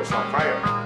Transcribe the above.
It's on fire.